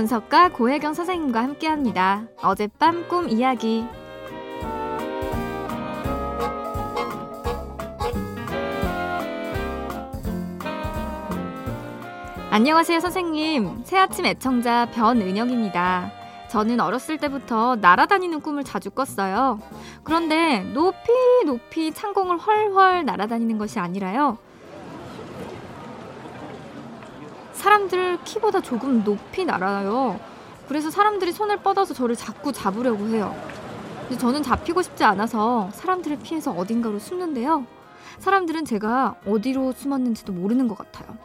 분석가 고혜경 선생님과 함께합니다. 어젯밤 꿈 이야기. 안녕하세요, 선생님. 새아침 애청자 변은영입니다. 저는 어렸을 때부터 날아다니는 꿈을 자주 꿨어요. 그런데 높이 높이 창공을 헐헐 날아다니는 것이 아니라요. 사람들 키보다 조금 높이 날아요. 그래서 사람들이 손을 뻗어서 저를 자꾸 잡으려고 해요. 저는 잡히고 싶지 않아서 사람들을 피해서 어딘가로 숨는데요. 사람들은 제가 어디로 숨었는지도 모르는 것 같아요.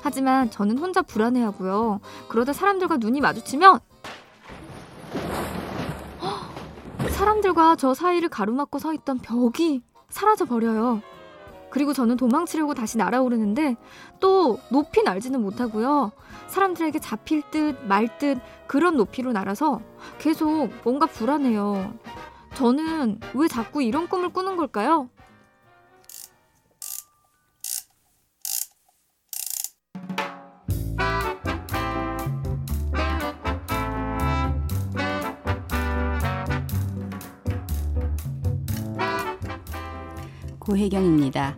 하지만 저는 혼자 불안해하고요. 그러다 사람들과 눈이 마주치면 사람들과 저 사이를 가로막고 서 있던 벽이 사라져 버려요. 그리고 저는 도망치려고 다시 날아오르는데 또 높이 날지는 못하고요. 사람들에게 잡힐 듯 말 듯 그런 높이로 날아서 계속 뭔가 불안해요. 저는 왜 자꾸 이런 꿈을 꾸는 걸까요? 고혜경입니다.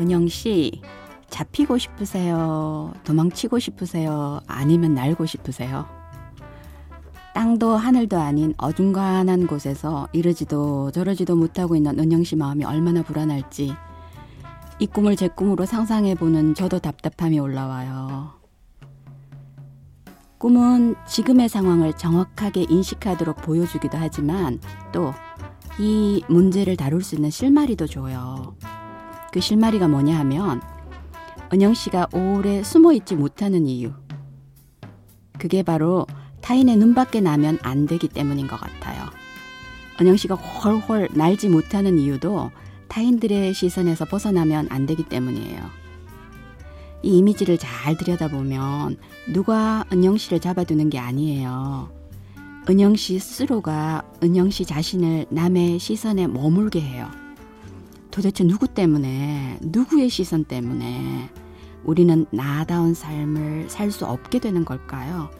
은영 씨, 잡히고 싶으세요? 도망치고 싶으세요? 아니면 날고 싶으세요? 땅도 하늘도 아닌 어중간한 곳에서 이러지도 저러지도 못하고 있는 은영 씨 마음이 얼마나 불안할지 이 꿈을 제 꿈으로 상상해보는 저도 답답함이 올라와요. 꿈은 지금의 상황을 정확하게 인식하도록 보여주기도 하지만 또 이 문제를 다룰 수 있는 실마리도 줘요. 그 실마리가 뭐냐 하면 은영 씨가 오래 숨어 있지 못하는 이유. 그게 바로 타인의 눈밖에 나면 안 되기 때문인 것 같아요. 은영 씨가 헐헐 날지 못하는 이유도 타인들의 시선에서 벗어나면 안 되기 때문이에요. 이 이미지를 잘 들여다보면 누가 은영 씨를 잡아두는 게 아니에요. 은영 씨 스스로가 은영 씨 자신을 남의 시선에 머물게 해요. 도대체 누구 때문에, 누구의 시선 때문에 우리는 나다운 삶을 살 수 없게 되는 걸까요?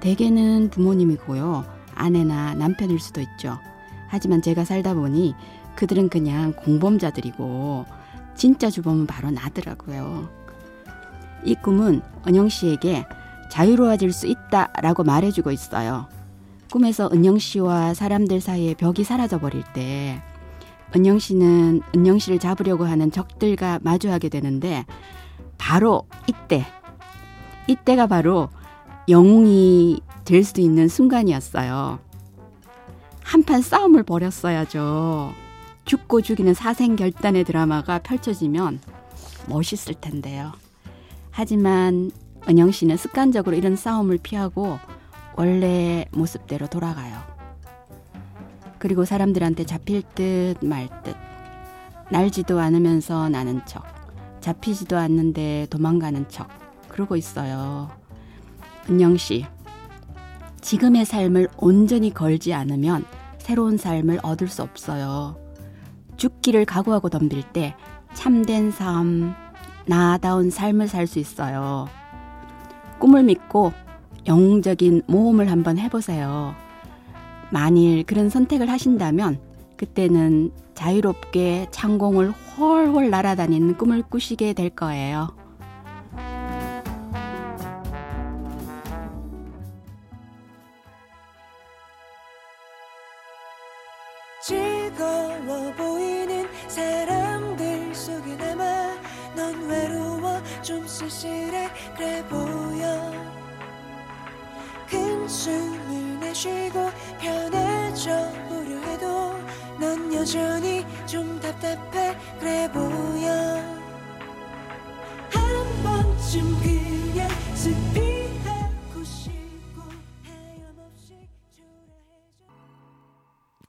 대개는 부모님이고요. 아내나 남편일 수도 있죠. 하지만 제가 살다 보니 그들은 그냥 공범자들이고 진짜 주범은 바로 나더라고요. 이 꿈은 은영 씨에게 자유로워질 수 있다라고 말해주고 있어요. 꿈에서 은영 씨와 사람들 사이의 벽이 사라져 버릴 때 은영 씨는 은영 씨를 잡으려고 하는 적들과 마주하게 되는데 바로 이때 이때가 바로 영웅이 될 수 있는 순간이었어요. 한판 싸움을 벌였어야죠. 죽고 죽이는 사생결단의 드라마가 펼쳐지면 멋있을 텐데요. 하지만 은영 씨는 습관적으로 이런 싸움을 피하고 원래 모습대로 돌아가요. 그리고 사람들한테 잡힐 듯 말 듯. 날지도 않으면서 나는 척. 잡히지도 않는데 도망가는 척. 그러고 있어요. 은영 씨. 지금의 삶을 온전히 걸지 않으면 새로운 삶을 얻을 수 없어요. 죽기를 각오하고 덤빌 때 참된 삶, 나아다운 삶을 살 수 있어요. 꿈을 믿고 영웅적인 모험을 한번 해보세요. 만일 그런 선택을 하신다면 그때는 자유롭게 창공을 훨훨 날아다니는 꿈을 꾸시게 될 거예요. 즐거워 보이는 사람들 속에 남아 넌 외로워 좀 쓸쓸해 그래 보여 큰 숨을 내쉬고 편해져 보려 해도 넌 여전히 좀 답답해 그래 보여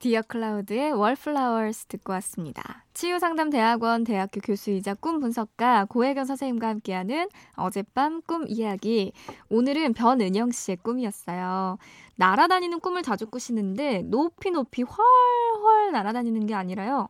Dear Cloud의 Wallflowers 듣고 왔습니다. 치유상담대학원 대학교 교수이자 꿈 분석가 고혜경 선생님과 함께하는 어젯밤 꿈 이야기. 오늘은 변은영 씨의 꿈이었어요. 날아다니는 꿈을 자주 꾸시는데 높이 높이 훨훨 날아다니는 게 아니라요.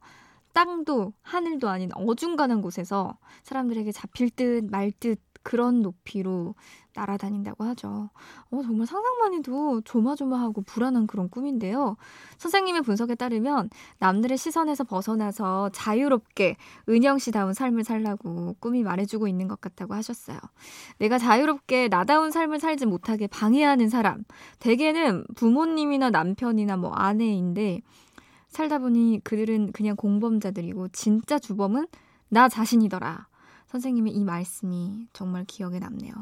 땅도 하늘도 아닌 어중간한 곳에서 사람들에게 잡힐 듯 말 듯 그런 높이로 날아다닌다고 하죠. 어, 정말 상상만 해도 조마조마하고 불안한 그런 꿈인데요. 선생님의 분석에 따르면 남들의 시선에서 벗어나서 자유롭게 은영 씨다운 삶을 살라고 꿈이 말해주고 있는 것 같다고 하셨어요. 내가 자유롭게 나다운 삶을 살지 못하게 방해하는 사람, 대개는 부모님이나 남편이나 뭐 아내인데 살다 보니 그들은 그냥 공범자들이고 진짜 주범은 나 자신이더라. 선생님의 이 말씀이 정말 기억에 남네요.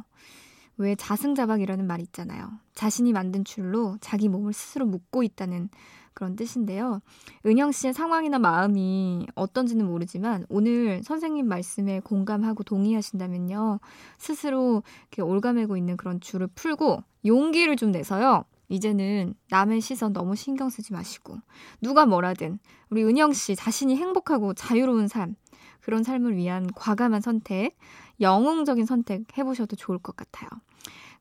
왜 자승자박이라는 말 있잖아요. 자신이 만든 줄로 자기 몸을 스스로 묶고 있다는 그런 뜻인데요. 은영 씨의 상황이나 마음이 어떤지는 모르지만 오늘 선생님 말씀에 공감하고 동의하신다면요. 스스로 이렇게 올가매고 있는 그런 줄을 풀고 용기를 좀 내서요. 이제는 남의 시선 너무 신경 쓰지 마시고 누가 뭐라든 우리 은영 씨 자신이 행복하고 자유로운 삶 그런 삶을 위한 과감한 선택, 영웅적인 선택 해보셔도 좋을 것 같아요.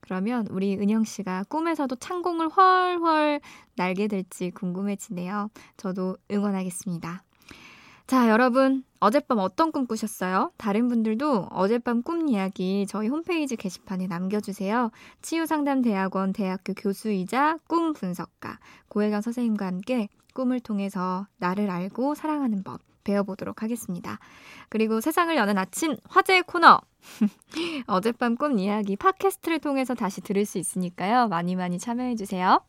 그러면 우리 은영 씨가 꿈에서도 창공을 훨훨 날게 될지 궁금해지네요. 저도 응원하겠습니다. 자, 여러분, 어젯밤 어떤 꿈 꾸셨어요? 다른 분들도 어젯밤 꿈 이야기 저희 홈페이지 게시판에 남겨주세요. 치유상담대학원 대학교 교수이자 꿈 분석가 고혜경 선생님과 함께 꿈을 통해서 나를 알고 사랑하는 법 배워보도록 하겠습니다. 그리고 세상을 여는 아침 화제의 코너 어젯밤 꿈 이야기 팟캐스트를 통해서 다시 들을 수 있으니까요. 많이 많이 참여해주세요.